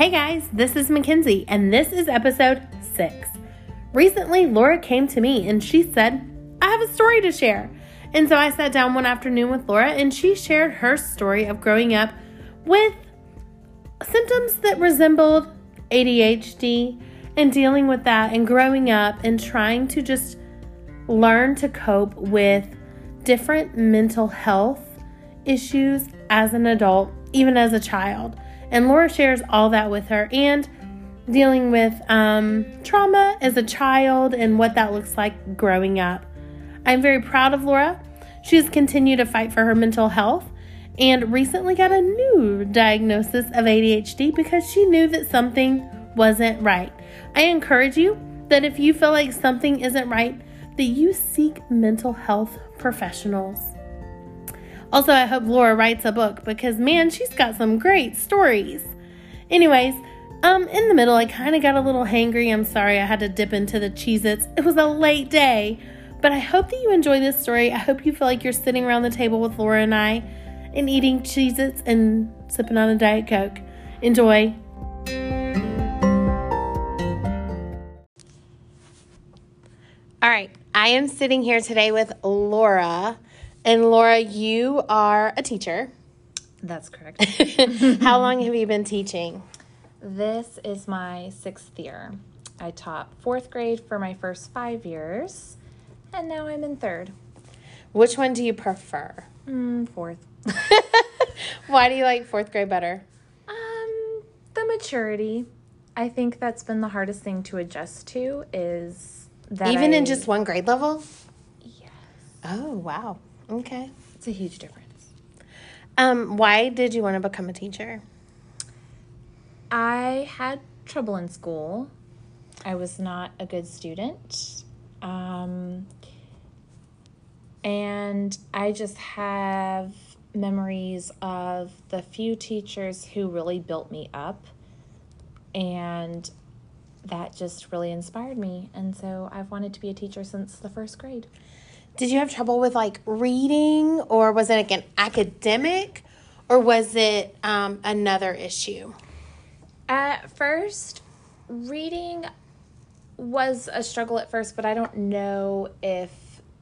Hey guys, this is Mackenzie, and this is episode six. Recently, Laura came to me and she said, I have a story to share. And so I sat down one afternoon with Laura and she shared her story of growing up with symptoms that resembled ADHD and dealing with that and growing up and trying to just learn to cope with different mental health issues as an adult, even as a child. And Laura shares all that with her and dealing with um, trauma as a child and what that looks like growing up. I'm very proud of Laura. She has continued to fight for her mental health and recently got a new diagnosis of ADHD because she knew that something wasn't right. I encourage you that if you feel like something isn't right, that you seek mental health professionals. Also, I hope Laura writes a book because man, she's got some great stories. Anyways, um, in the middle, I kind of got a little hangry. I'm sorry I had to dip into the Cheez Its. It was a late day, but I hope that you enjoy this story. I hope you feel like you're sitting around the table with Laura and I and eating Cheez Its and sipping on a Diet Coke. Enjoy. All right, I am sitting here today with Laura. And Laura, you are a teacher. That's correct. How long have you been teaching? this is my sixth year. I taught fourth grade for my first five years, and now I'm in third. Which one do you prefer? Mm, fourth. Why do you like fourth grade better? Um, the maturity. I think that's been the hardest thing to adjust to is that Even in just one grade level? yes, Oh, wow. Okay. it's a huge difference. Um, why did you want to become a teacher? I had trouble in school. I was not a good student. Um, and I just have memories of the few teachers who really built me up. And that just really inspired me. And so I've wanted to be a teacher since the first grade. Did you have trouble with like reading, or was it like an academic, or was it um, another issue? At first, reading was a struggle at first, but I don't know if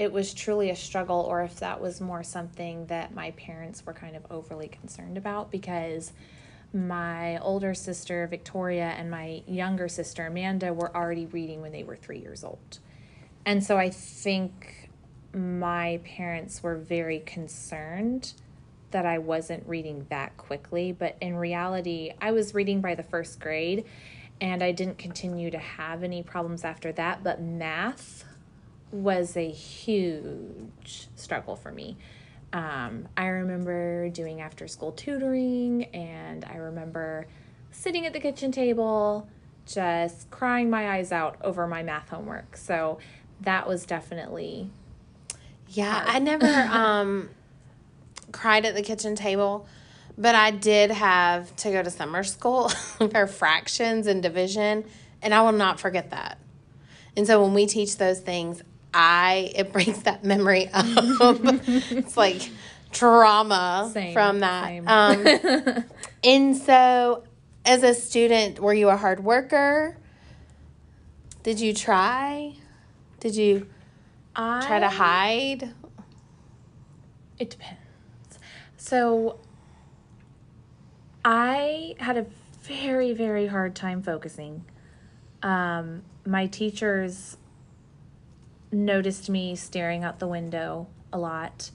it was truly a struggle or if that was more something that my parents were kind of overly concerned about because my older sister Victoria and my younger sister Amanda were already reading when they were three years old. And so I think my parents were very concerned that I wasn't reading that quickly, but in reality, I was reading by the first grade and I didn't continue to have any problems after that, but math was a huge struggle for me. Um, I remember doing after school tutoring, and I remember sitting at the kitchen table just crying my eyes out over my math homework. So that was definitely Yeah, I never um, cried at the kitchen table, but I did have to go to summer school for fractions and division, and I will not forget that. And so when we teach those things, I it brings that memory up. it's like trauma Same, from that. Um, and so, as a student, were you a hard worker? Did you try? Did you I try to hide? It depends. So I had a very, very hard time focusing. Um, my teachers noticed me staring out the window a lot,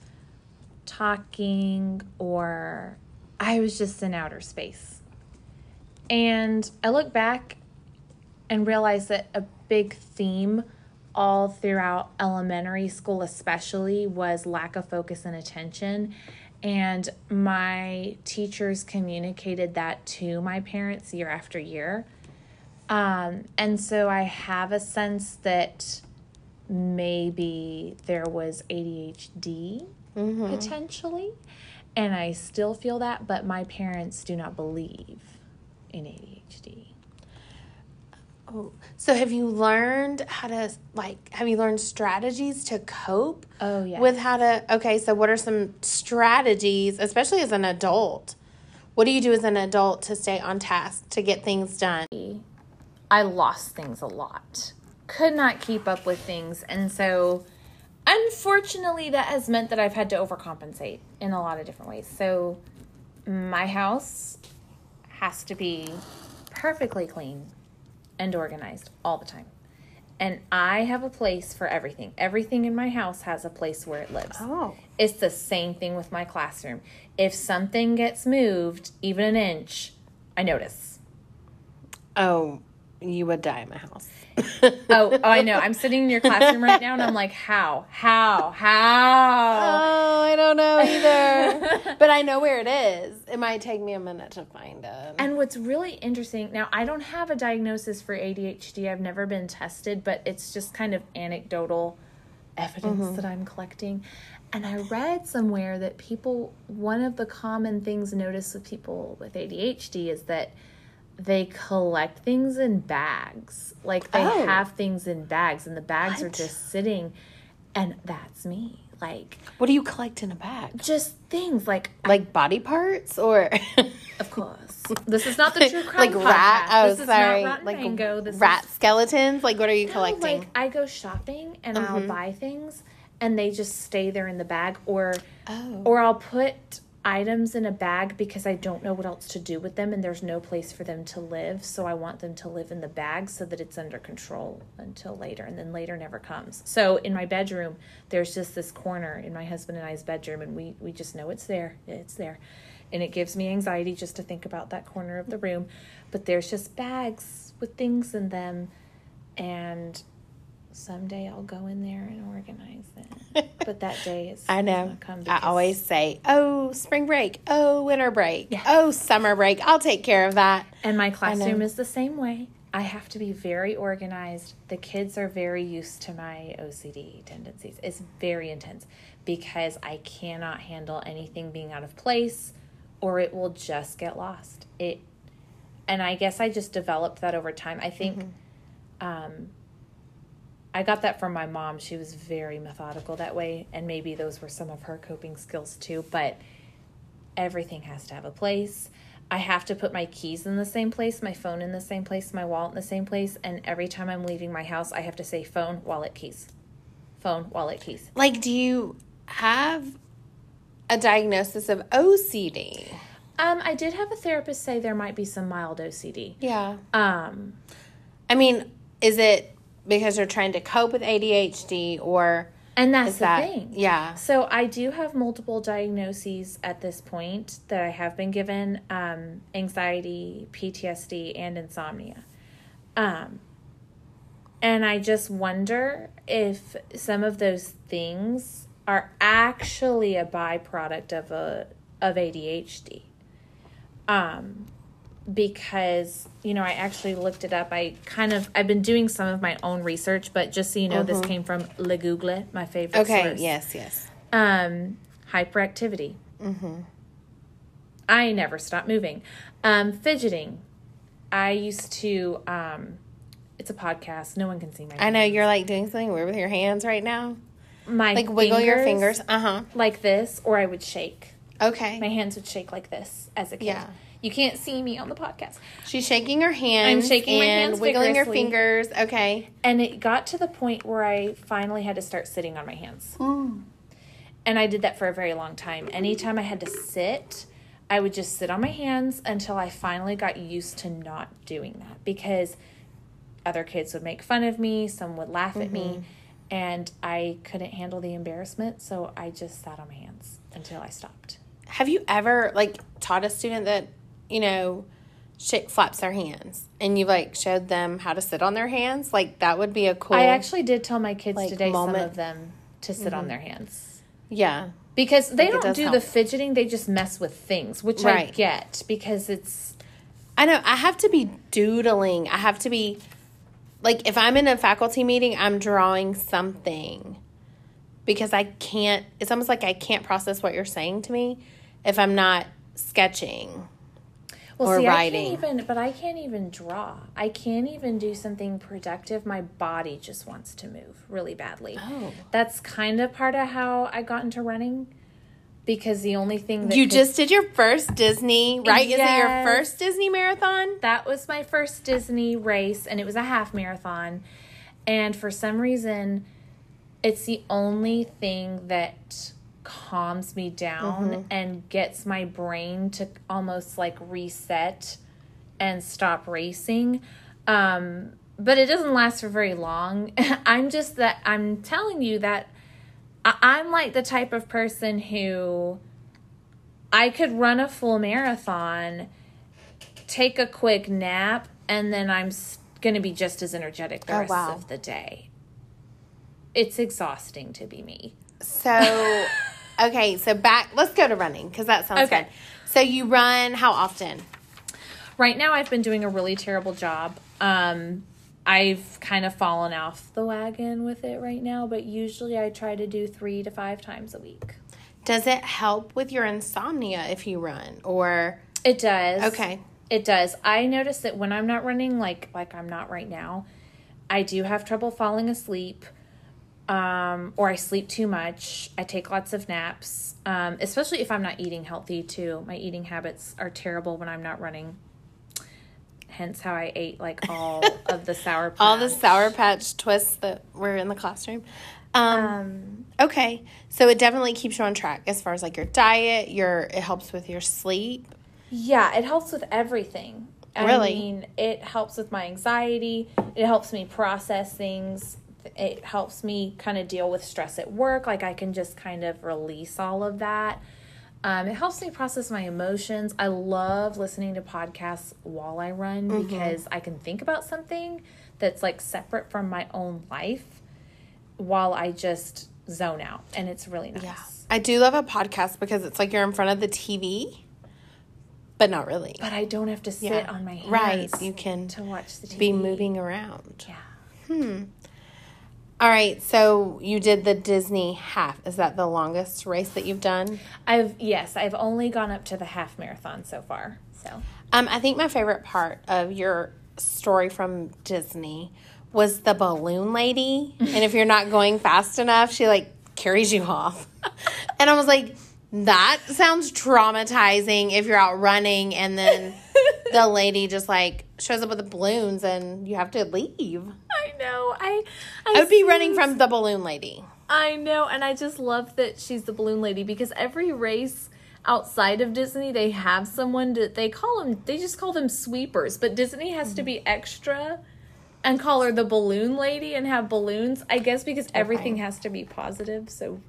talking, or I was just in outer space. And I look back and realize that a big theme all throughout elementary school, especially, was lack of focus and attention. And my teachers communicated that to my parents year after year. Um, and so I have a sense that maybe there was ADHD potentially. And I still feel that, but my parents do not believe in ADHD. Oh, so have you learned how to like? Have you learned strategies to cope Oh, yeah. with how to? Okay, so what are some strategies, especially as an adult, What do you do as an adult to stay on task, to get things done? I lost things a lot. Could not keep up with things. And so, unfortunately, that has meant that I've had to overcompensate in a lot of different ways. So, my house has to be perfectly clean and organized all the time. And I have a place for everything. Everything in my house has a place where it lives. Oh. It's the same thing with my classroom. If something gets moved even an inch, I notice. Oh, you would die in my house. Oh, oh, I know. I'm sitting in your classroom right now and I'm like, how? How? How? Oh, I don't know either. but I know where it is. It might take me a minute to find it. And what's really interesting now, I don't have a diagnosis for ADHD. I've never been tested, but it's just kind of anecdotal evidence mm-hmm. that I'm collecting. And I read somewhere that people, one of the common things noticed with people with ADHD is that they collect things in bags. Like they Oh. have things in bags, and the bags are just sitting. And that's me. Like, what do you collect in a bag? just things like, Like body parts or of course. This is not the true crime like rat? podcast. Oh, this is sorry. like Mango. This rat is, skeletons? Like what are you No, collecting? Mm-hmm. like I go shopping and I'll buy things and they just stay there in the bag or Oh. or I'll put items in a bag because I don't know what else to do with them and there's no place for them to live so I want them to live in the bag so that it's under control until later and then later never comes. So in my bedroom there's just this corner in my husband and I's bedroom and we we just know it's there. It's there. And it gives me anxiety just to think about that corner of the room. But there's just bags with things in them and someday I'll go in there and organize it. But that day is I know. I always say, "Oh, spring break. Oh, winter break. Oh, summer break. I'll take care of that." and my classroom is the same way. I have to be very organized. The kids are very used to my OCD tendencies. It's very intense because I cannot handle anything being out of place or it will just get lost. It and I guess I just developed that over time. I think um I got that from my mom. She was very methodical that way and maybe those were some of her coping skills too, but everything has to have a place. I have to put my keys in the same place, my phone in the same place, my wallet in the same place, and every time I'm leaving my house, I have to say phone, wallet, keys. Phone, wallet, keys. Like, do you have a diagnosis of OCD? Um, I did have a therapist say there might be some mild OCD. Yeah. Um, I mean, is it because they're trying to cope with ADHD or and that's the that thing. yeah. So I do have multiple diagnoses at this point that I have been given um, anxiety, PTSD, and insomnia. Um, and I just wonder if some of those things are actually a byproduct of a of ADHD. Um, because you know I actually looked it up. I kind of I've been doing some of my own research, but just so you know, this came from Le Google, my favorite. Okay, source. yes, yes. Um, hyperactivity. Mm-hmm. I never stop moving. Um, fidgeting. I used to. Um, it's a podcast. No one can see my. I know you're like doing something weird with your hands right now. my Like wiggle your fingers. Uh-huh. like this, or I would shake. Okay. My hands would shake like this as a kid. Yeah. You can't see me on the podcast. She's shaking her hands. I'm shaking my and hands wiggling her fingers. Okay. And it got to the point where I finally had to start sitting on my hands. Hmm. And I did that for a very long time. Anytime I had to sit, I would just sit on my hands until I finally got used to not doing that because other kids would make fun of me, some would laugh at me, mm-hmm. and I couldn't handle the embarrassment. So I just sat on my hands until I stopped. Have you ever like taught a student that, you know, shake flaps their hands and you like showed them how to sit on their hands? Like that would be a cool I actually did tell my kids Like, today some moment. of them to sit on mm-hmm. their hands. Yeah. Because they don't do the fidgeting, they just mess with things, which I get because it's I know. I have to be doodling. I have to be like if I'm in a faculty meeting, I'm drawing something because I can't. It's almost like I can't process what you're saying to me if I'm not sketching. Well, Or see, writing. I can't even, but I can't even draw. I can't even do something productive. My body just wants to move really badly. Oh. That's kind of part of how I got into running. because the only thing that You could- just did your first Disney, right? Is it your first Disney marathon? that was my first Disney race, and it was a half marathon. And for some reason, it's the only thing that calms me down and gets my brain to almost like reset and stop racing. Um, but it doesn't last for very long. I'm just that I'm telling you that I- I'm like the type of person who I could run a full marathon, take a quick nap, and then I'm going to be just as energetic the Oh, rest wow. of the day. It's exhausting to be me. So, okay, so back, let's go to running because that sounds Okay. good. So, you run how often? Right now, I've been doing a really terrible job. Um, I've kind of fallen off the wagon with it right now, but usually I try to do three to five times a week. Does it help with your insomnia if you run? Or, It does. okay, It does. I notice that when I'm not running, like like I'm not right now, I do have trouble falling asleep, um, or I sleep too much. I take lots of naps, um, especially if I'm not eating healthy too. My eating habits are terrible when I'm not running. Hence how I ate like all of the sour patch. all the Sour Patch twists that were in the classroom. Um, Um, okay, so it definitely keeps you on track as far as like your diet, your, it helps with your sleep. Yeah, it helps with everything. I Really? mean, it helps with my anxiety. It helps me process things. It helps me kind of deal with stress at work. Like I can just kind of release all of that. Um, it helps me process my emotions. I love listening to podcasts while I run because I can think about something that's like separate from my own life while I just zone out. And it's really nice. I do love a podcast because it's like you're in front of the TV, but not really. But I don't have to sit Yeah. on my hands Right, you can to watch the TV. Be moving around. Yeah. All right, so you did the Disney half. Is that the longest race that you've done? I've yes, I've only gone up to the half marathon so far. So Um, I think my favorite part of your story from Disney was the balloon lady. and if you're not going fast enough, she like carries you off. and I was like, that sounds traumatizing if you're out running and then the lady just like shows up with the balloons and you have to leave. I know I I, I would be running from the balloon lady. I know, and I just love that she's the balloon lady because every race outside of Disney they have someone that they call them they just call them sweepers, but Disney has to be extra and call her the balloon lady and have balloons. I guess because everything has to be positive. So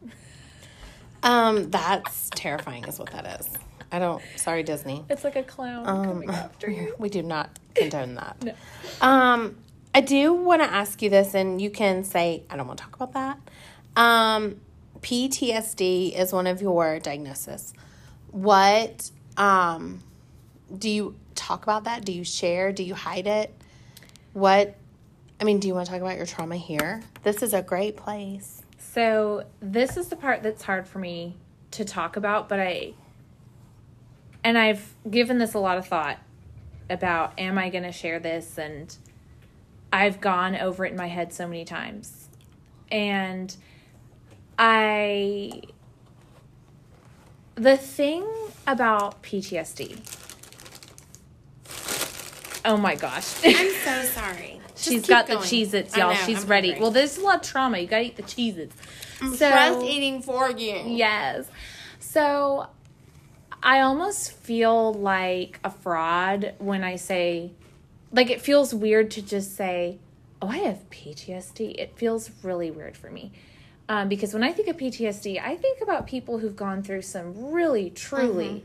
Um, that's terrifying, is what that is. I don't. Sorry, Disney. it's like a clown coming after you. We do not condone that. No. Um, I do want to ask you this, and you can say I don't want to talk about that. Um, PTSD is one of your diagnoses. What um, do you talk about that? Do you share? Do you hide it? What? I mean, do you want to talk about your trauma here? This is a great place. So this is the part that's hard for me to talk about, but I and I've given this a lot of thought about am I going to share this and I've gone over it in my head so many times. And I the thing about PTSD Oh my gosh. I'm so sorry. She's got the Cheez Its, y'all. She's ready. Well, there's a lot of trauma. You gotta eat the Cheez Its. I'm So- just eating for you. Yes. So I almost feel like a fraud when I say, like, it feels weird to just say, oh, I have PTSD. It feels really weird for me. Um, because when I think of PTSD, I think about people who've gone through some really, truly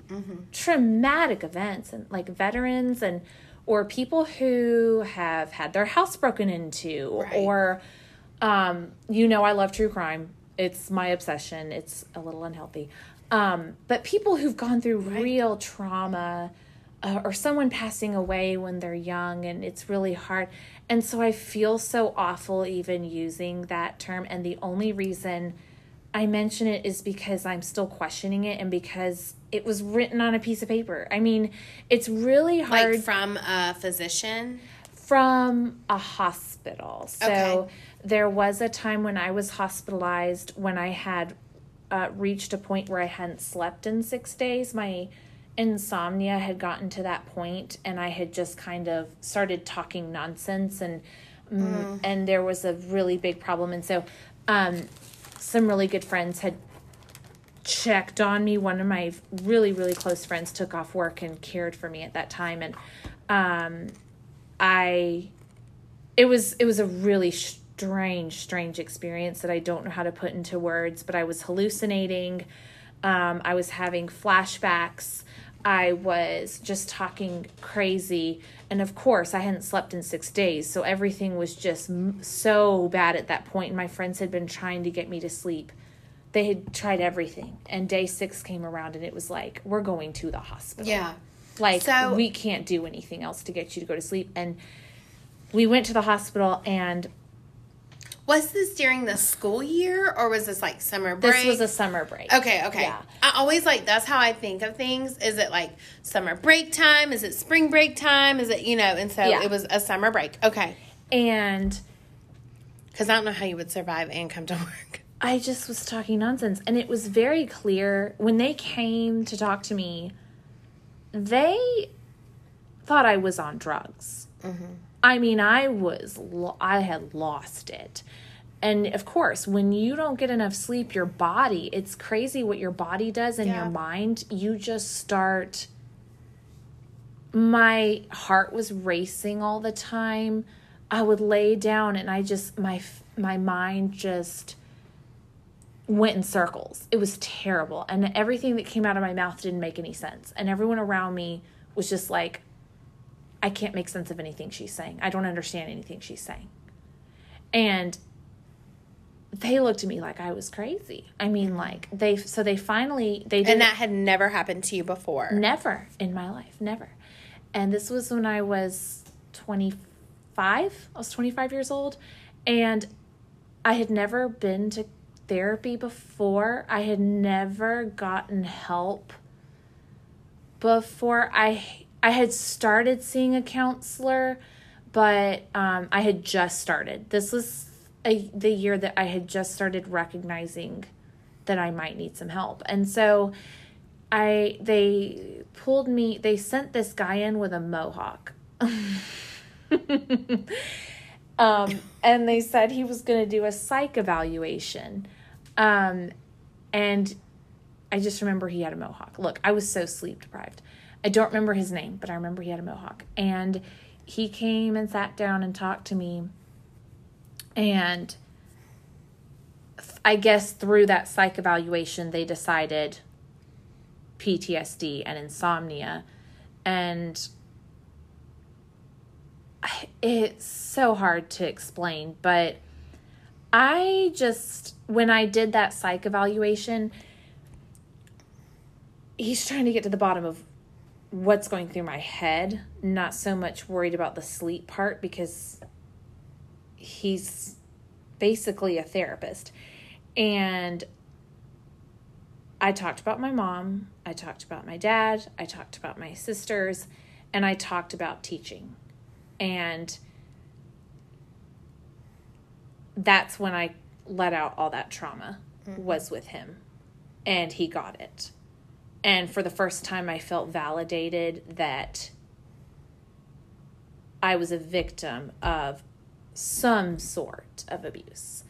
traumatic events, and like veterans, and or people who have had their house broken into, Right. or um, you know, I love true crime. It's my obsession. It's a little unhealthy. Um, but people who've gone through real trauma uh, or someone passing away when they're young and it's really hard. And so I feel so awful even using that term. And the only reason I mention it is because I'm still questioning it and because it was written on a piece of paper. I mean, it's really hard Like from a physician. from a hospital. So Okay. there was a time when I was hospitalized when I had uh, reached a point where I hadn't slept in six days. My insomnia had gotten to that point, and I had just kind of started talking nonsense, and mm. and there was a really big problem. And so, um, some really good friends had checked on me. One of my really really close friends took off work and cared for me at that time, and um, I it was it was a really strange strange experience that I don't know how to put into words. But I was hallucinating. Um, I was having flashbacks. I was just talking crazy. And of course, I hadn't slept in six days. So everything was just so bad at that point. And my friends had been trying to get me to sleep they had tried everything and day six came around and it was like we're going to the hospital yeah like so, we can't do anything else to get you to go to sleep and we went to the hospital and was this during the school year or was this like summer break? This was a summer break. Okay, okay. Yeah. I always like that's how I think of things. Is it like summer break time? Is it spring break time? Is it, you know, and so yeah. it was a summer break. Okay. And cuz I don't know how you would survive and come to work. I just was talking nonsense. And it was very clear when they came to talk to me, they thought I was on drugs. Mm-hmm. I mean, I was, lo- I had lost it. And of course, when you don't get enough sleep, your body, it's crazy what your body does and yeah. your mind. You just start. My heart was racing all the time. I would lay down and I just, my, my mind just went in circles. It was terrible. And everything that came out of my mouth didn't make any sense. And everyone around me was just like, I can't make sense of anything she's saying. I don't understand anything she's saying. And they looked at me like I was crazy. I mean, like they so they finally they did And that had never happened to you before. Never in my life, never. And this was when I was 25. I was 25 years old and I had never been to therapy before. I had never gotten help before. I I had started seeing a counselor, but um, I had just started. This was a, the year that I had just started recognizing that I might need some help, and so I they pulled me. They sent this guy in with a mohawk. um, and they said he was going to do a psych evaluation. Um, and I just remember he had a mohawk. Look, I was so sleep deprived. I don't remember his name, but I remember he had a mohawk. And he came and sat down and talked to me. And I guess through that psych evaluation, they decided PTSD and insomnia. And it's so hard to explain, but I just, when I did that psych evaluation, he's trying to get to the bottom of what's going through my head, not so much worried about the sleep part because he's basically a therapist. And I talked about my mom, I talked about my dad, I talked about my sisters, and I talked about teaching. And that's when I let out all that trauma mm-hmm. was with him and he got it. And for the first time I felt validated that I was a victim of some sort of abuse.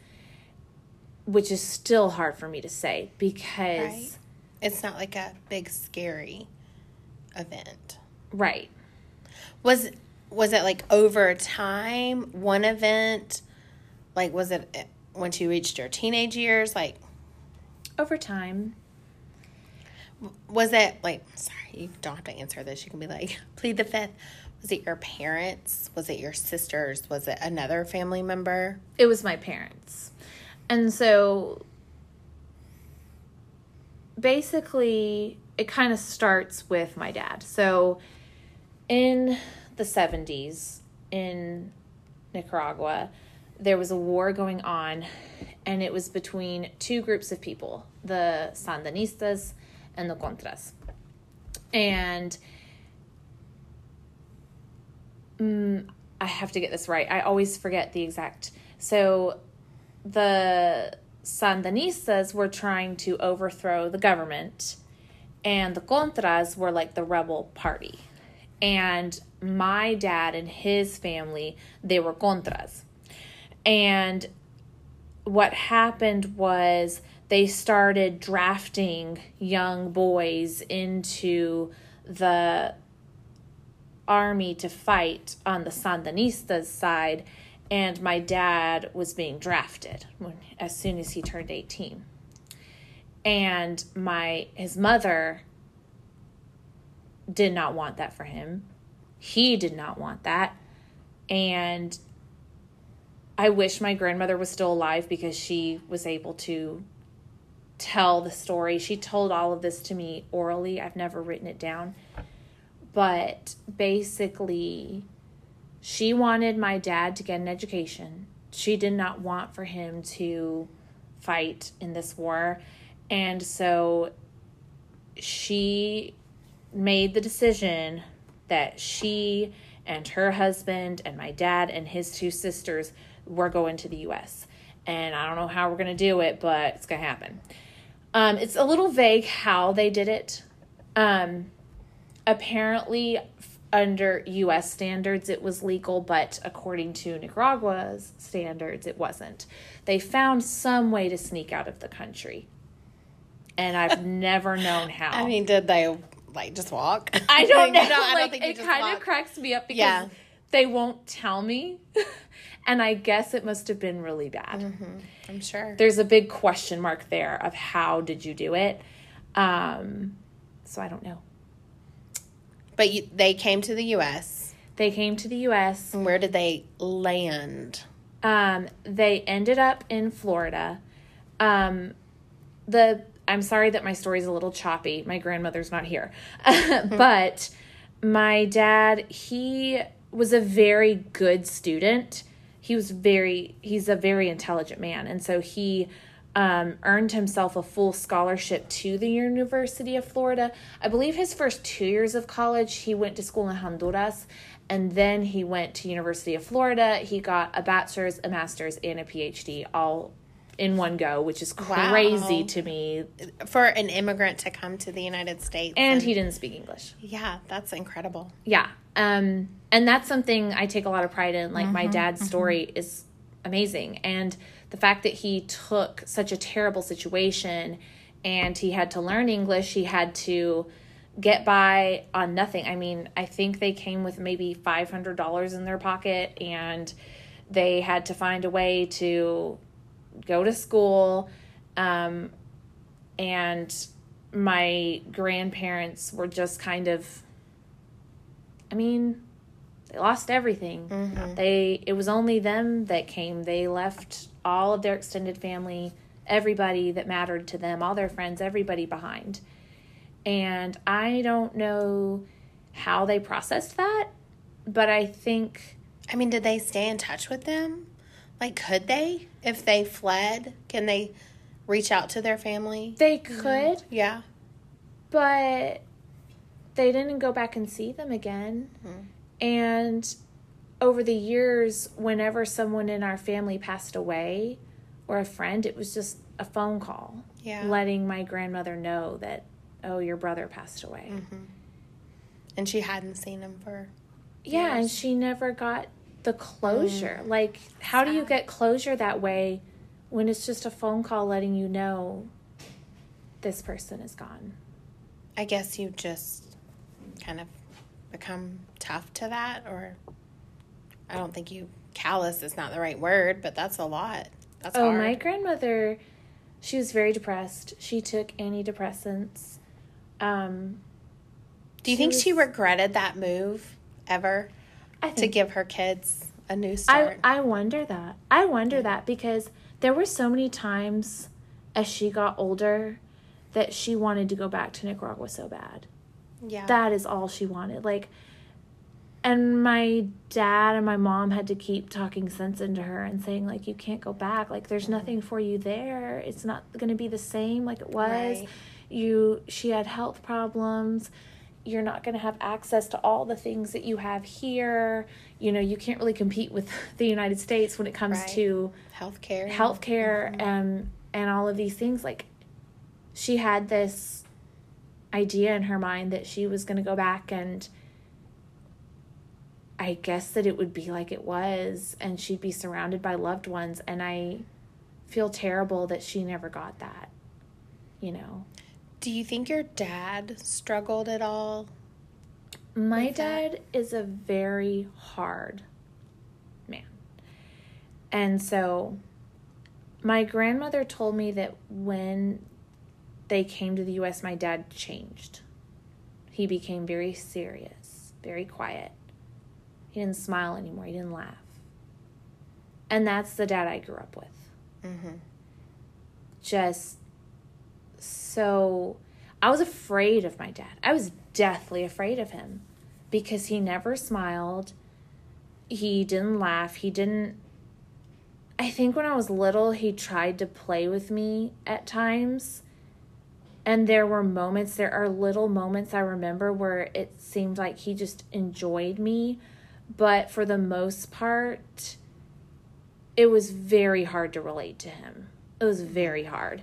Which is still hard for me to say because right. it's not like a big scary event. Right. Was was it like over time one event like, was it eh, once you reached your teenage years? Like, over time. Was it like, sorry, you don't have to answer this. You can be like, plead the fifth. Was it your parents? Was it your sisters? Was it another family member? It was my parents. And so basically, it kind of starts with my dad. So in the 70s in Nicaragua, there was a war going on, and it was between two groups of people the Sandinistas and the Contras. And mm, I have to get this right. I always forget the exact. So the Sandinistas were trying to overthrow the government, and the Contras were like the rebel party. And my dad and his family, they were Contras. And what happened was they started drafting young boys into the army to fight on the Sandinistas side, and my dad was being drafted when, as soon as he turned 18. And my his mother did not want that for him. He did not want that. And I wish my grandmother was still alive because she was able to tell the story. She told all of this to me orally. I've never written it down. But basically, she wanted my dad to get an education. She did not want for him to fight in this war. And so she made the decision that she and her husband and my dad and his two sisters were going to the US. And I don't know how we're going to do it, but it's going to happen. Um, it's a little vague how they did it. Um, apparently, under US standards, it was legal, but according to Nicaragua's standards, it wasn't. They found some way to sneak out of the country. And I've never known how. I mean, did they like just walk? I don't know. I like think it kind of cracks me up because Yeah. they won't tell me. and I guess it must have been really bad. Mm-hmm. I'm sure. There's a big question mark there of how did you do it? Um, so I don't know. But you, they came to the U.S. They came to the US. And where did they land? Um, they ended up in Florida. Um, the I'm sorry that my story's a little choppy. My grandmother's not here. but my dad, he was a very good student. He was very he's a very intelligent man and so he um, earned himself a full scholarship to the University of Florida. I believe his first two years of college, he went to school in Honduras, and then he went to University of Florida. He got a bachelor's, a master's, and a PhD all in one go, which is Wow. crazy to me. For an immigrant to come to the United States. And he didn't speak English. Yeah, that's incredible. Yeah. Um, and that's something I take a lot of pride in. Like my dad's story is amazing. And the fact that he took such a terrible situation and he had to learn English, he had to get by on nothing. I mean, I think they came with maybe $500 in their pocket and they had to find a way to go to school. Um, and my grandparents were just kind of I mean, they lost everything. Mm-hmm. They it was only them that came. They left all of their extended family, everybody that mattered to them, all their friends, everybody behind. And I don't know how they processed that, but I think I mean, did they stay in touch with them? Like, could they? If they fled, can they reach out to their family? they could, mm-hmm. Yeah. but they didn't go back and see them again. Mm-hmm. And over the years, whenever someone in our family passed away or a friend, it was just a phone call Yeah. letting my grandmother know that, oh, your brother passed away. Mm-hmm. And she hadn't seen him for. Yeah, and she never got the closure. Mm. Like, how do you get closure that way when it's just a phone call letting you know this person is gone? I guess you just kind of become tough to that, or I don't think you callous is not the right word, but that's a lot. That's Oh, hard. my grandmother, she was very depressed. She took antidepressants. Um, Do you she think she regretted that move ever I to give her kids a new start? I wonder that. I wonder that because there were so many times as she got older that she wanted to go back to Nicaragua so bad. yeah. That is all she wanted. Like, and my dad and my mom had to keep talking sense into her and saying, like, you can't go back. Like, there's mm-hmm. nothing for you there. It's not going to be the same like it was. Right. You, she had health problems. You're not going to have access to all the things that you have here. You know, you can't really compete with the United States when it comes Right. to Healthcare. healthcare. Mm-hmm. and and all of these things like she had this idea in her mind that she was going to go back and I guess that it would be like it was and she'd be surrounded by loved ones and I feel terrible that she never got that. You know. Do you think your dad struggled at all? My dad is a very hard man. And so my grandmother told me that when they came to the US, my dad changed. He became very serious, very quiet. He didn't smile anymore, he didn't laugh. And that's the dad I grew up with. Mm-hmm. Just so. I was afraid of my dad. I was deathly afraid of him because he never smiled. He didn't laugh. He didn't. I think when I was little, he tried to play with me at times and there were moments there are little moments i remember where it seemed like he just enjoyed me but for the most part it was very hard to relate to him it was very hard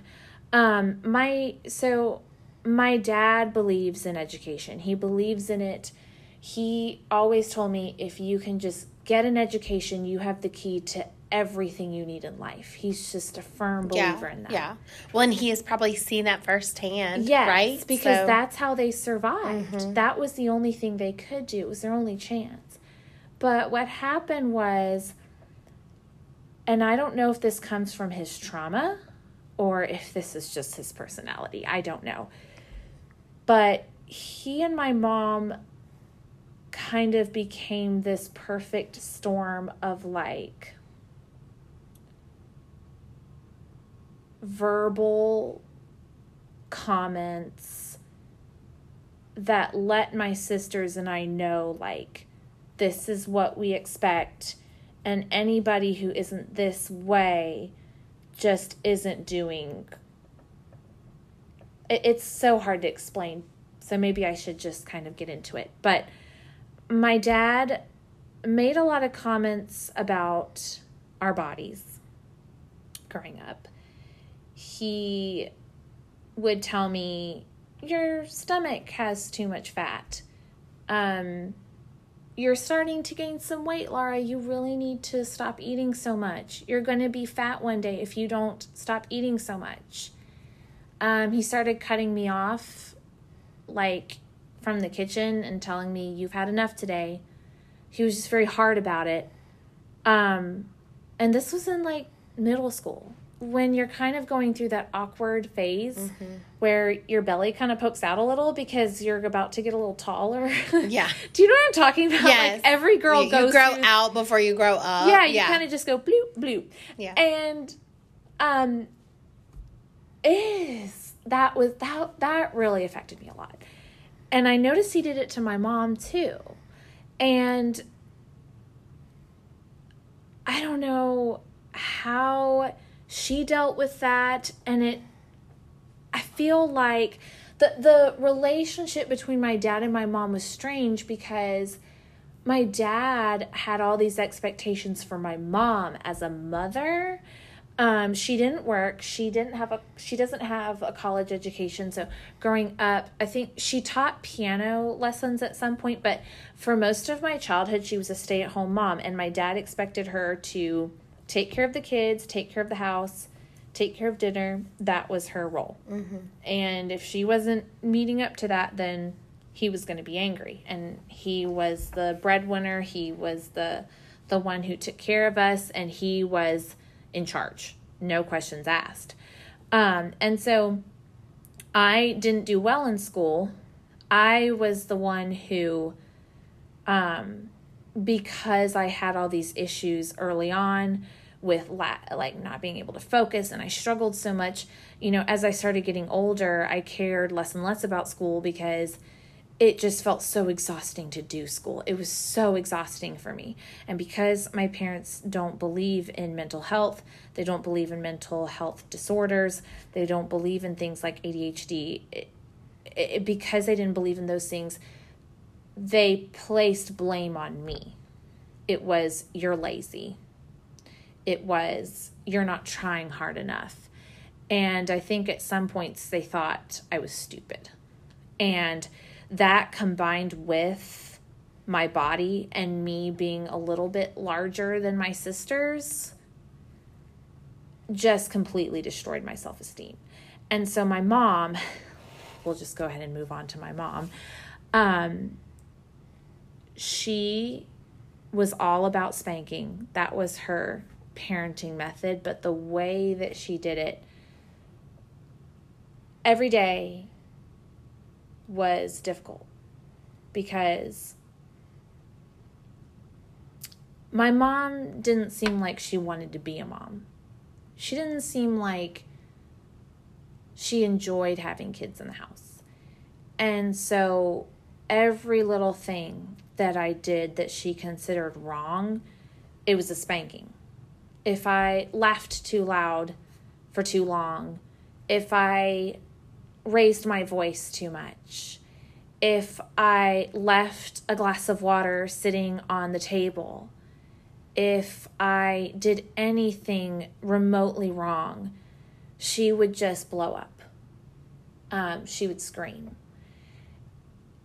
um my so my dad believes in education he believes in it he always told me if you can just get an education you have the key to everything you need in life. He's just a firm believer yeah, in that. Yeah. Well, and he has probably seen that firsthand. Yes, right? Because So- that's how they survived. Mhm. That was the only thing they could do. It was their only chance. But what happened was, and I don't know if this comes from his trauma or if this is just his personality. I don't know. But he and my mom kind of became this perfect storm of like verbal comments that let my sisters and I know like this is what we expect and anybody who isn't this way just isn't doing it's so hard to explain so maybe I should just kind of get into it. But my dad made a lot of comments about our bodies growing up. He would tell me your stomach has too much fat. Um you're starting to gain some weight laura you really need to stop eating so much. You're going to be fat one day if you don't stop eating so much. Um he started cutting me off like from the kitchen and telling me you've had enough today. He was just very hard about it. Um and this was in like middle school when you're kind of going through that awkward phase Mm-hmm. where your belly kind of pokes out a little because you're about to get a little taller. Yeah. Do you know what I'm talking about? Yes. Like every girl you, goes you grow through- out before you grow up. Yeah, you kind of just go bloop bloop. Yeah. And um is that was that that really affected me a lot. And I noticed he did it to my mom too. And I don't know how she dealt with that and it I feel like the the relationship between my dad and my mom was strange because my dad had all these expectations for my mom as a mother. Um, she didn't work. She didn't have a. She doesn't have a college education. So growing up, I think she taught piano lessons at some point. But for most of my childhood, she was a stay-at-home mom, and my dad expected her to take care of the kids, take care of the house, take care of dinner. That was her role. And if she wasn't meeting up to that, then he was going to be angry. And he was the breadwinner. He was the the one who took care of us, and he was in charge. No questions asked. Um, and so I didn't do well in school. I was the one who, um, because I had all these issues early on with la- like not being able to focus and I struggled so much, you know, as I started getting older, I cared less and less about school because it just felt so exhausting to do school. It was so exhausting for me. And because my parents don't believe in mental health, they don't believe in mental health disorders, they don't believe in things like ADHD, it, it, because they didn't believe in those things, they placed blame on me. It was, you're lazy. It was, you're not trying hard enough. And I think at some points they thought I was stupid. And that combined with my body and me being a little bit larger than my sisters just completely destroyed my self esteem. And so my mom, we'll just go ahead and move on to my mom. Um, she was all about spanking. That was her parenting method, but the way that she did it every day was difficult because my mom didn't seem like she wanted to be a mom. She didn't seem like she enjoyed having kids in the house. And so every little thing that I did that she considered wrong, it was a spanking. If I laughed too loud for too long, if I raised my voice too much, if I left a glass of water sitting on the table, if I did anything remotely wrong, she would just blow up. Um, she would scream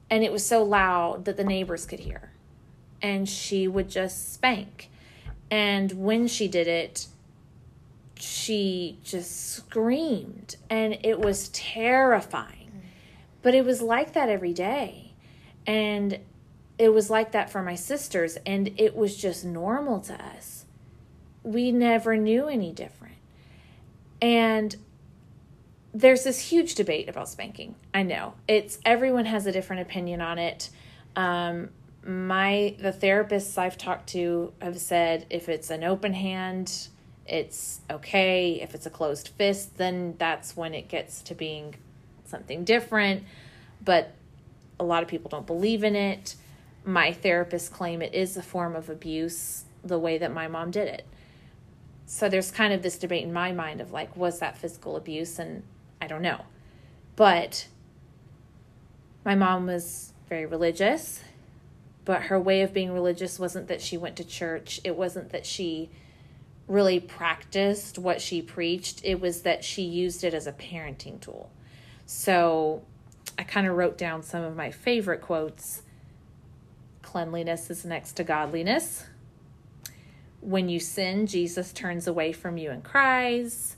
and it was so loud that the neighbors could hear. And she would just spank. And when she did it, she just screamed. And it was terrifying. But it was like that every day. And it was like that for my sisters. And it was just normal to us. We never knew any different. And there's this huge debate about spanking. I know it's everyone has a different opinion on it. Um, my the therapists I've talked to have said if it's an open hand, it's okay. If it's a closed fist, then that's when it gets to being something different. But a lot of people don't believe in it. My therapists claim it is a form of abuse the way that my mom did it. So there's kind of this debate in my mind of like, was that physical abuse? And I don't know. But my mom was very religious, but her way of being religious wasn't that she went to church. It wasn't that she really practiced what she preached. It was that she used it as a parenting tool. So I kind of wrote down some of my favorite quotes. Cleanliness is next to godliness. When you sin, Jesus turns away from you and cries.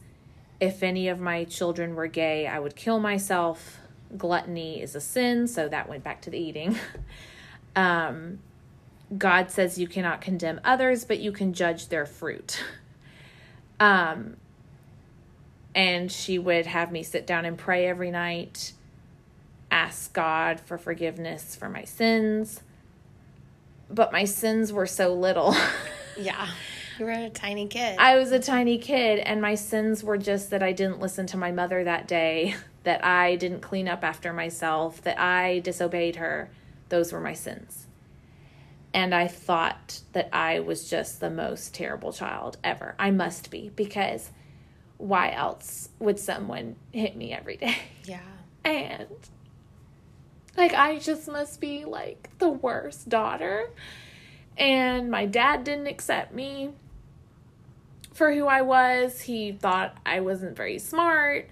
If any of my children were gay, I would kill myself. Gluttony is a sin, so that went back to the eating. um, God says you cannot condemn others, but you can judge their fruit. Um, and she would have me sit down and pray every night, ask God for forgiveness for my sins. But my sins were so little. yeah. You were a tiny kid. I was a tiny kid, and my sins were just that I didn't listen to my mother that day, that I didn't clean up after myself, that I disobeyed her. Those were my sins. And I thought that I was just the most terrible child ever. I must be, because why else would someone hit me every day? Yeah. And like, I just must be like the worst daughter. And my dad didn't accept me for who I was. He thought I wasn't very smart,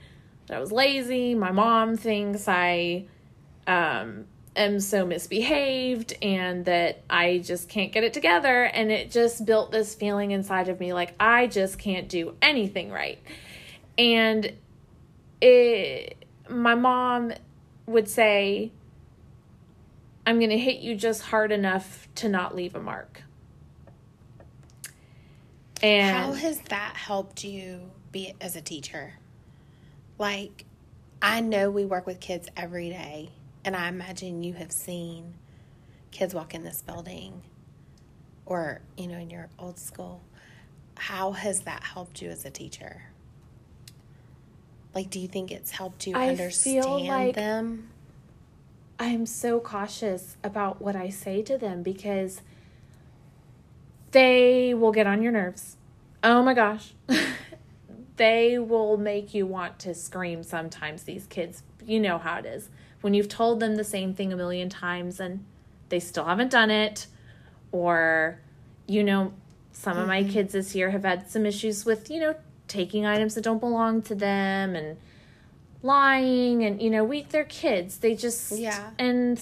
that I was lazy. My mom thinks I um, am so misbehaved and that I just can't get it together. And it just built this feeling inside of me like I just can't do anything right. And it, my mom would say, I'm going to hit you just hard enough to not leave a mark. And how has that helped you be as a teacher? Like, I know we work with kids every day, and I imagine you have seen kids walk in this building or, you know, in your old school. How has that helped you as a teacher? Like, do you think it's helped you I understand like them? I'm so cautious about what I say to them because they will get on your nerves. Oh my gosh. they will make you want to scream sometimes, these kids. You know how it is. When you've told them the same thing a million times and they still haven't done it, or, you know, some mm-hmm. of my mm-hmm. kids this year have had some issues with, you know, taking items that don't belong to them and lying and you know we they're kids they just Yeah. and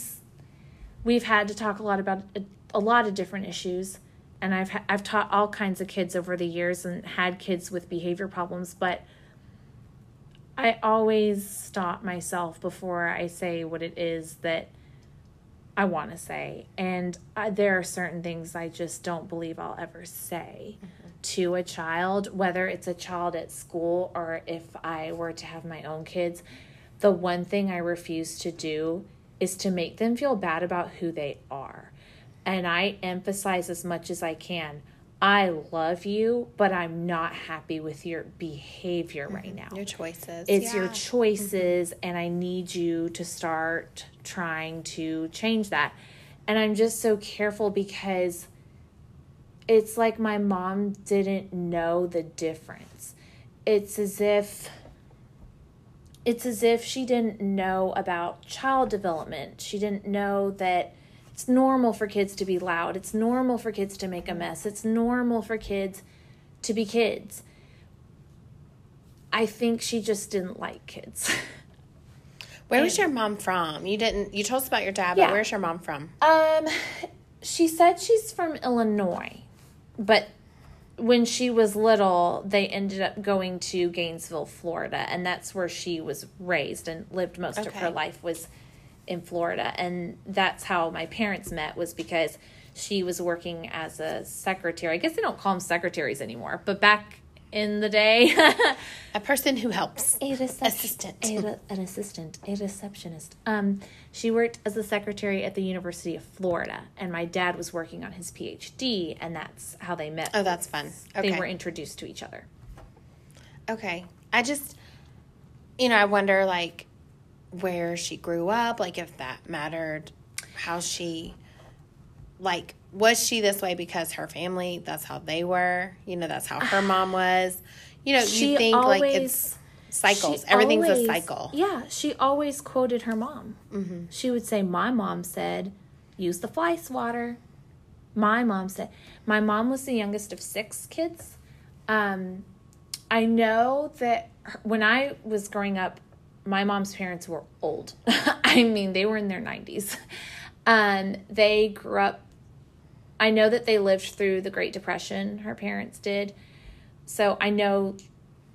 we've had to talk a lot about a, a lot of different issues and I've I've taught all kinds of kids over the years and had kids with behavior problems but I always stop myself before I say what it is that I want to say. And uh, there are certain things I just don't believe I'll ever say to a child, whether it's a child at school or if I were to have my own kids. The one thing I refuse to do is to make them feel bad about who they are. And I emphasize as much as I can. I love you, but I'm not happy with your behavior mm-hmm. right now Your choices. it's your Yeah. choices and i need you to start trying to change that and i'm just so careful because it's like my mom didn't know the difference it's as if it's as if she didn't know about child development she didn't know that it's normal for kids to be loud it's normal for kids to make a mess it's normal for kids to be kids I think she just didn't like kids. Where was your mom from? You didn't. You told us about your dad, Yeah. but where's your mom from? um, she said she's from Illinois, but when she was little, they ended up going to Gainesville, Florida, and that's where she was raised and lived most of her life was in Florida, and that's how my parents met was because she was working as a secretary. I guess they don't call them secretaries anymore, but back in the day, A person who helps. a recep- Assistant. a re- an assistant, a receptionist. Um, she worked as a secretary at the University of Florida, and my dad was working on his PhD, and that's how they met. Oh, that's fun. They were introduced to each other. Okay. I just, you know, I wonder like where she grew up, like if that mattered, how she, like, was she this way because her family, that's how they were? You know, that's how her mom was. You know, She you think like it's cycles. Everything's always- a cycle. Yeah, she always quoted her mom. Mm-hmm. She would say, "My mom said, use the fly swatter." My mom said, "My mom was the youngest of six kids." Um, I know that her- when I was growing up, my mom's parents were old. I mean, they were in their nineties. Um, they grew up. I know that they lived through the Great Depression. Her parents did, so I know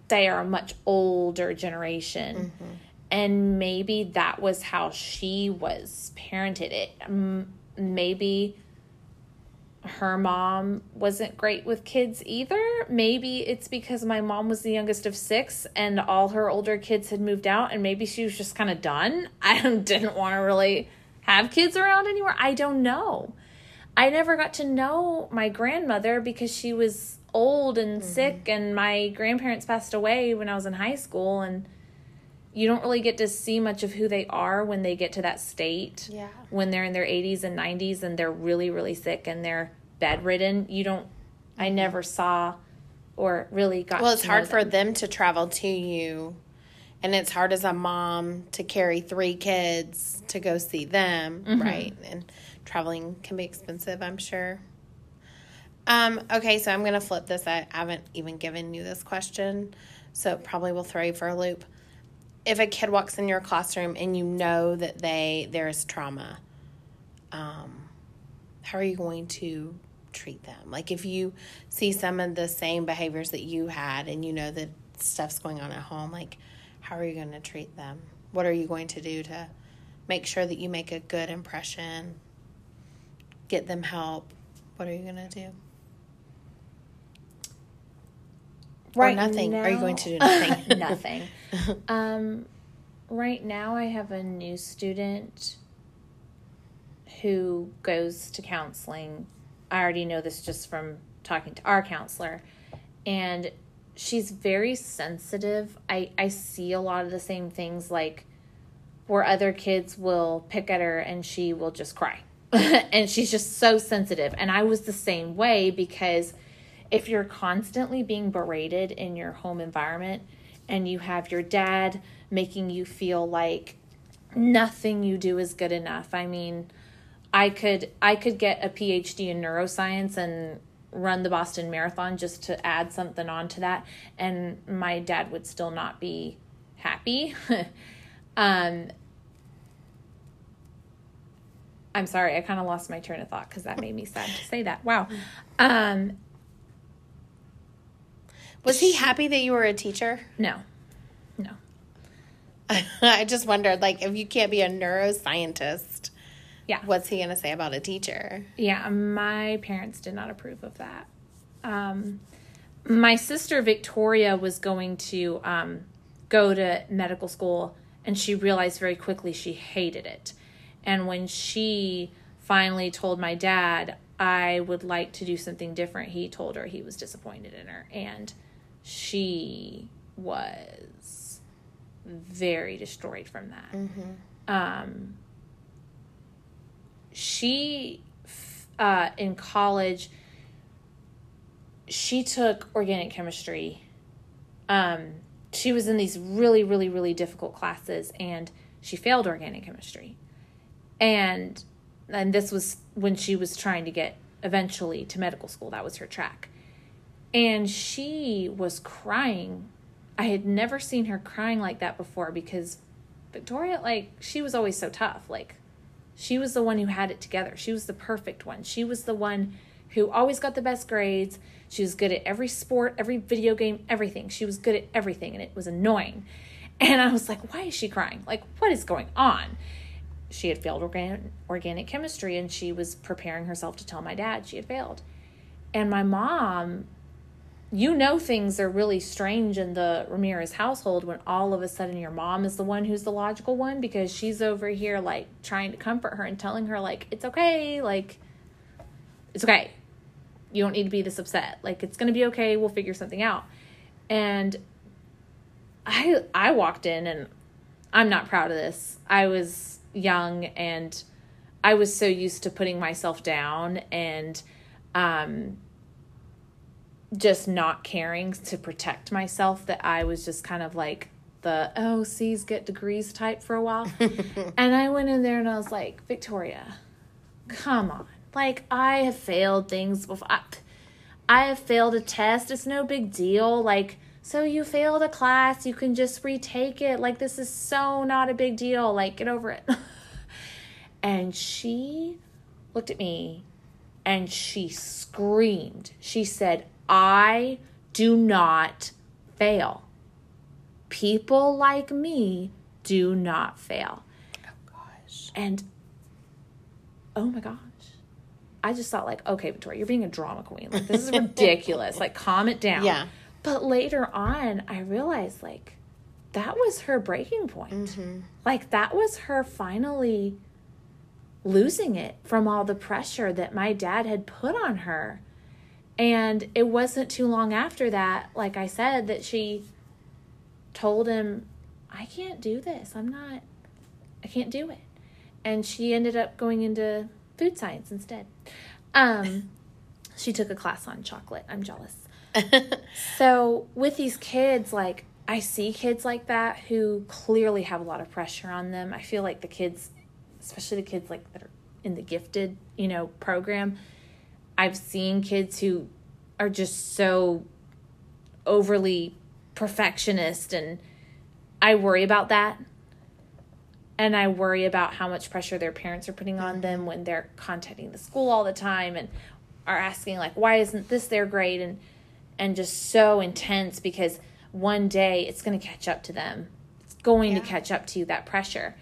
they are a much older generation and maybe that was how she was parented it maybe her mom wasn't great with kids either. Maybe it's because my mom was the youngest of six and all her older kids had moved out and maybe she was just kind of done. I didn't want to really have kids around anymore. I don't know. I never got to know my grandmother because she was old and mm-hmm. sick, and my grandparents passed away when I was in high school. And you don't really get to see much of who they are when they get to that state. Yeah. When they're in their 80s and 90s and they're really, really sick and they're bedridden. You don't, I never saw or really got Well, it's to hard know for them. them to travel to you, and it's hard as a mom to carry three kids to go see them, Mm-hmm. right? And traveling can be expensive, I'm sure. Um, okay, so I'm gonna flip this. I haven't even given you this question, so it probably will throw you for a loop. If a kid walks in your classroom and you know that they there is trauma, um, how are you going to treat them? Like if you see some of the same behaviors that you had and you know that stuff's going on at home, like how are you going to treat them? What are you going to do to make sure that you make a good impression? Get them help. What are you going to do? Or nothing. Are you going to do nothing? nothing. Um, right now, I have a new student who goes to counseling. I already know this just from talking to our counselor, and she's very sensitive. I I see a lot of the same things like where other kids will pick at her and she will just cry. and she's just so sensitive. And I was the same way because if you're constantly being berated in your home environment and you have your dad making you feel like nothing you do is good enough. I mean, I could I could get a PhD in neuroscience and run the Boston Marathon just to add something onto that, and my dad would still not be happy. um, I'm sorry, I kind of lost my train of thought because that made me sad to say that. Wow. Um, Was he happy that you were a teacher? no, no. I just wondered, like, if you can't be a neuroscientist, Yeah. what's he going to say about a teacher? Yeah, my parents did not approve of that. Um, my sister Victoria was going to um, go to medical school, and she realized very quickly she hated it. And when she finally told my dad, I would like to do something different, he told her he was disappointed in her. And she was very destroyed from that. Um, she uh, in college she took organic chemistry. Um, she was in these really really really difficult classes and she failed organic chemistry. And and this was when she was trying to get eventually to medical school. That was her track and she was crying i had never seen her crying like that before because victoria like she was always so tough like she was the one who had it together. She was the perfect one. She was the one who always got the best grades. She was good at every sport, every video game, everything. She was good at everything, and it was annoying. And I was like, why is she crying? Like, what is going on? She had failed organ- organic chemistry, and she was preparing herself to tell my dad she had failed. And my mom, you know, things are really strange in the Ramirez household when all of a sudden your mom is the one who's the logical one because she's over here like trying to comfort her and telling her, like, it's okay, like, it's okay. You don't need to be this upset. Like, it's gonna be okay. We'll figure something out. And I I walked in and I'm not proud of this. I was young and I was so used to putting myself down and um just not caring to protect myself that I was just kind of like the oh C's get degrees type for a while. and I went in there and I was like, Victoria, come on. Like I have failed things before. I, I have failed a test. It's no big deal. Like so you failed a class, you can just retake it. Like this is so not a big deal. Like get over it. and she looked at me and she screamed. She said, I do not fail. People like me do not fail. Oh Gosh. And oh my gosh. I just thought like, okay, Victoria, you're being a drama queen. Like this is ridiculous. like calm it down. Yeah. But later on, I realized like that was her breaking point. Mm-hmm. Like that was her finally losing it from all the pressure that my dad had put on her. And it wasn't too long after that, like I said, that she told him, I can't do this. I'm not, I can't do it. And she ended up going into food science instead. Um, she took a class on chocolate. I'm jealous. So with these kids, like I see kids like that who clearly have a lot of pressure on them. I feel like the kids, especially the kids like that are in the gifted, you know, program. I've seen kids who are just so overly perfectionist and I worry about that. And I worry about how much pressure their parents are putting on them when they're contacting the school all the time and are asking like why isn't this their grade and and just so intense because one day it's going to catch up to them. It's going to catch up to you that pressure.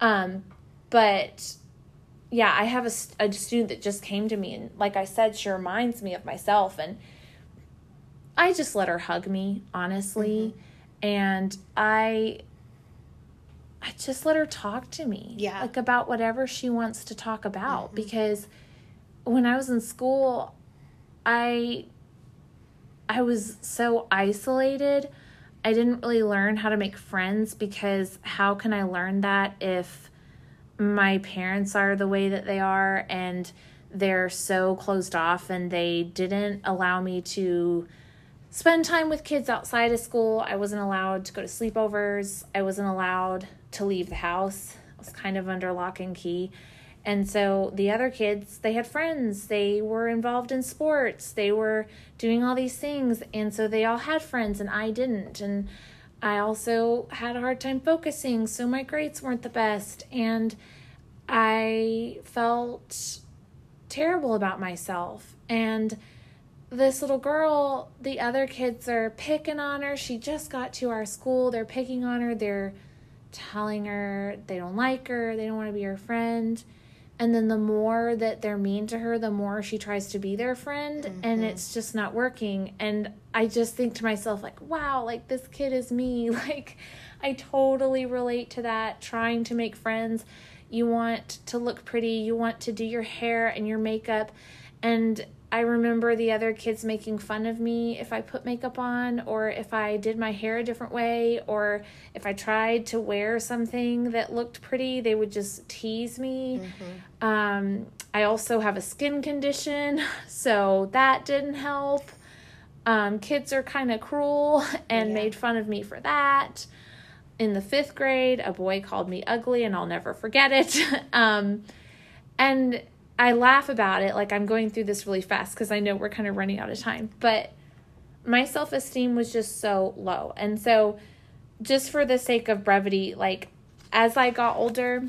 Um but yeah, I have a, a student that just came to me, and like I said, she reminds me of myself. And I just let her hug me, honestly. Mm-hmm. And I, I just let her talk to me. Yeah. Like about whatever she wants to talk about. Mm-hmm. Because when I was in school, I, I was so isolated. I didn't really learn how to make friends because how can I learn that if my parents are the way that they are and they're so closed off and they didn't allow me to spend time with kids outside of school. I wasn't allowed to go to sleepovers. I wasn't allowed to leave the house. I was kind of under lock and key. And so the other kids, they had friends, they were involved in sports, they were doing all these things. And so they all had friends, and I didn't. And I also had a hard time focusing, so my grades weren't the best. And I felt terrible about myself. And this little girl, the other kids are picking on her. She just got to our school. They're picking on her. They're telling her they don't like her, they don't want to be her friend. And then the more that they're mean to her, the more she tries to be their friend, mm-hmm. and it's just not working. And I just think to myself, like, wow, like this kid is me. Like, I totally relate to that. Trying to make friends. You want to look pretty, you want to do your hair and your makeup. And I remember the other kids making fun of me if I put makeup on, or if I did my hair a different way, or if I tried to wear something that looked pretty, they would just tease me. Mm-hmm. Um, I also have a skin condition, so that didn't help. Um, kids are kind of cruel and yeah. made fun of me for that. In the fifth grade, a boy called me ugly, and I'll never forget it. um, and I laugh about it like I'm going through this really fast because I know we're kind of running out of time. But my self esteem was just so low. And so, just for the sake of brevity, like as I got older,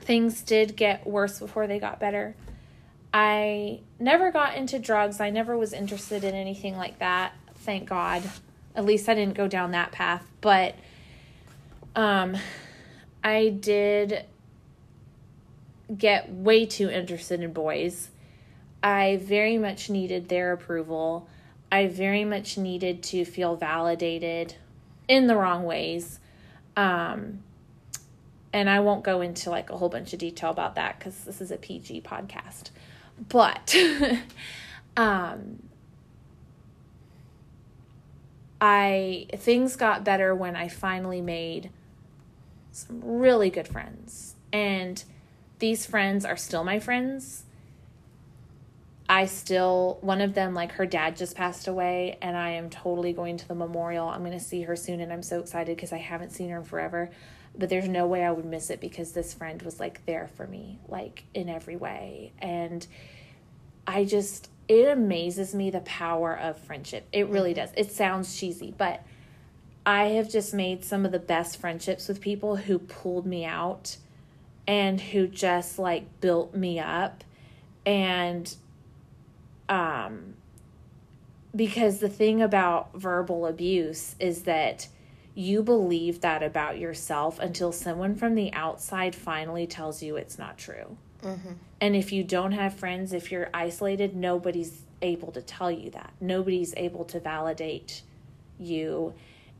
things did get worse before they got better. I never got into drugs. I never was interested in anything like that. Thank God. At least I didn't go down that path. But um I did get way too interested in boys. I very much needed their approval. I very much needed to feel validated in the wrong ways. Um, and I won't go into like a whole bunch of detail about that because this is a PG podcast. But um, I things got better when I finally made some really good friends. And these friends are still my friends. I still, one of them, like her dad just passed away, and I am totally going to the memorial. I'm going to see her soon, and I'm so excited because I haven't seen her in forever. But there's no way I would miss it because this friend was like there for me, like in every way. And I just, it amazes me the power of friendship. It really does. It sounds cheesy, but I have just made some of the best friendships with people who pulled me out and who just like built me up and um because the thing about verbal abuse is that you believe that about yourself until someone from the outside finally tells you it's not true. Mm-hmm. And if you don't have friends, if you're isolated, nobody's able to tell you that. Nobody's able to validate you.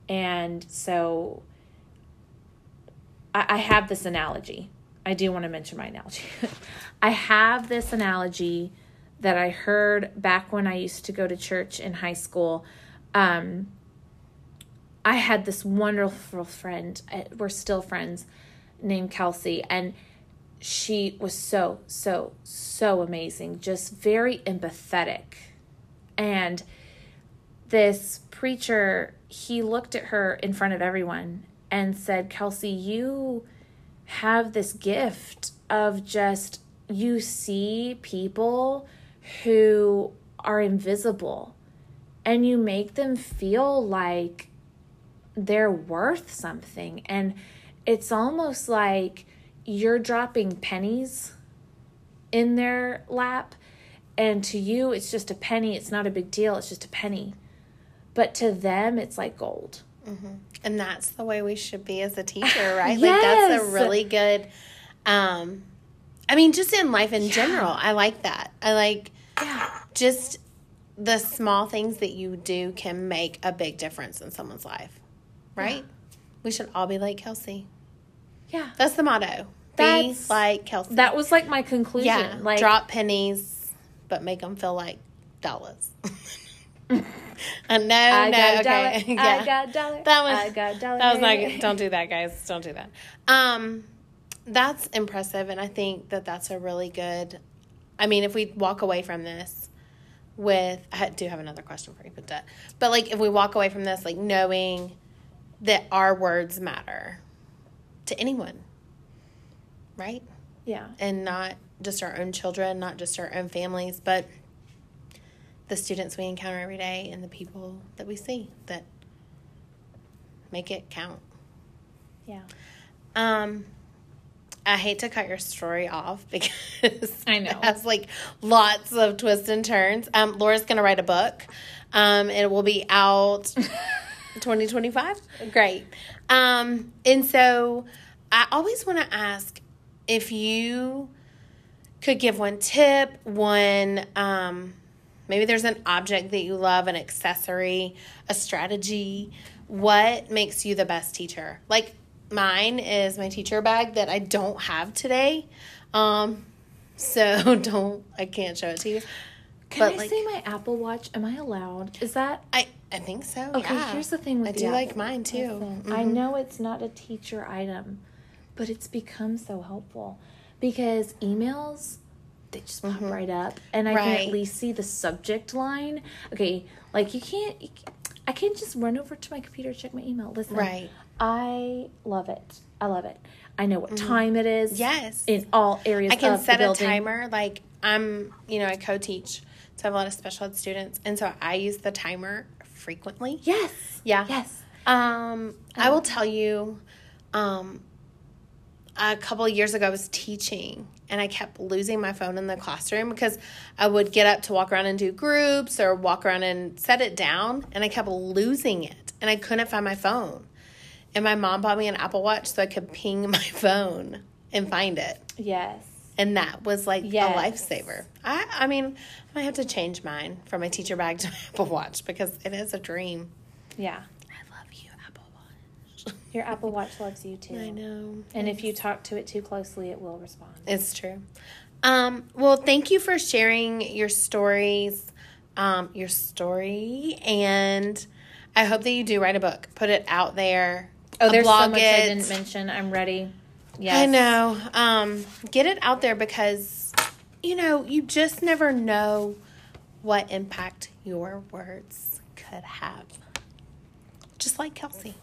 And so I, I have this analogy I do want to mention my analogy. I have this analogy that I heard back when I used to go to church in high school. Um, I had this wonderful friend, uh, we're still friends, named Kelsey, and she was so, so, so amazing, just very empathetic. And this preacher, he looked at her in front of everyone and said, Kelsey, you have this gift of just you see people who are invisible and you make them feel like they're worth something. And it's almost like you're dropping pennies in their lap. And to you it's just a penny. It's not a big deal. It's just a penny. But to them it's like gold mm-hmm. And that's the way we should be as a teacher, right? yes. Like that's a really good um I mean just in life in yeah. general. I like that. I like yeah. just the small things that you do can make a big difference in someone's life. Right? Yeah. We should all be like Kelsey. Yeah. That's the motto. That's, be like Kelsey. That was like my conclusion. Yeah. Like drop pennies but make them feel like dollars. Uh, no, I no, got okay. yeah. I got dollar. That was I got dollar. That was like, don't do that, guys. Don't do that. Um, that's impressive, and I think that that's a really good. I mean, if we walk away from this with, I do have another question for you, but that, but like if we walk away from this, like knowing that our words matter to anyone, right? Yeah. and not just our own children, not just our own families, but the students we encounter every day and the people that we see that make it count. Yeah. Um, I hate to cut your story off because I know. it has like lots of twists and turns. Um, Laura's gonna write a book. Um, it will be out 2025. Great. Um, and so I always want to ask if you could give one tip, one um, maybe there's an object that you love, an accessory, a strategy. What makes you the best teacher? Like mine is my teacher bag that I don't have today. Um, so don't I can't show it to you. Can But, I like- say my Apple Watch? Am I allowed? Is that I I think so. okay? yeah. Here's the thing with I do like mine too. Listen, I know it's not a teacher item, but it's become so helpful because emails they just pop right up, and I can Mm-hmm. At least see the subject line. Okay, like you can't. You can't I can't just run over to my computer check my email. Listen, Right. I love it. I love it. I know what time it is. Mm-hmm. Yes. in all areas. I can set a timer. Like I'm, you know, I co-teach, so I have a lot of special ed students, and so I use the timer frequently. Yes. Yeah. Yes. Um, I will tell you, um, a couple of years ago, I was teaching and I kept losing my phone in the classroom because I would get up to walk around and do groups or walk around and set it down, and I kept losing it and I couldn't find my phone. And my mom bought me an Apple Watch so I could ping my phone and find it. Yes. And that was like Yes. a lifesaver. I, I mean, I might have to change mine from my teacher bag to my Apple Watch because it is a dream. Yeah. I love you, Apple Watch. Your Apple Watch loves you too. I know. And if you talk to it too closely, it will respond. It's true. Um, well, thank you for sharing your stories, um, your story, and I hope that you do write a book. Put it out there. Oh, there's so much it. I didn't mention. I'm ready. Yes. I know. Um, get it out there because you know you just never know what impact your words could have. Just like Kelsey.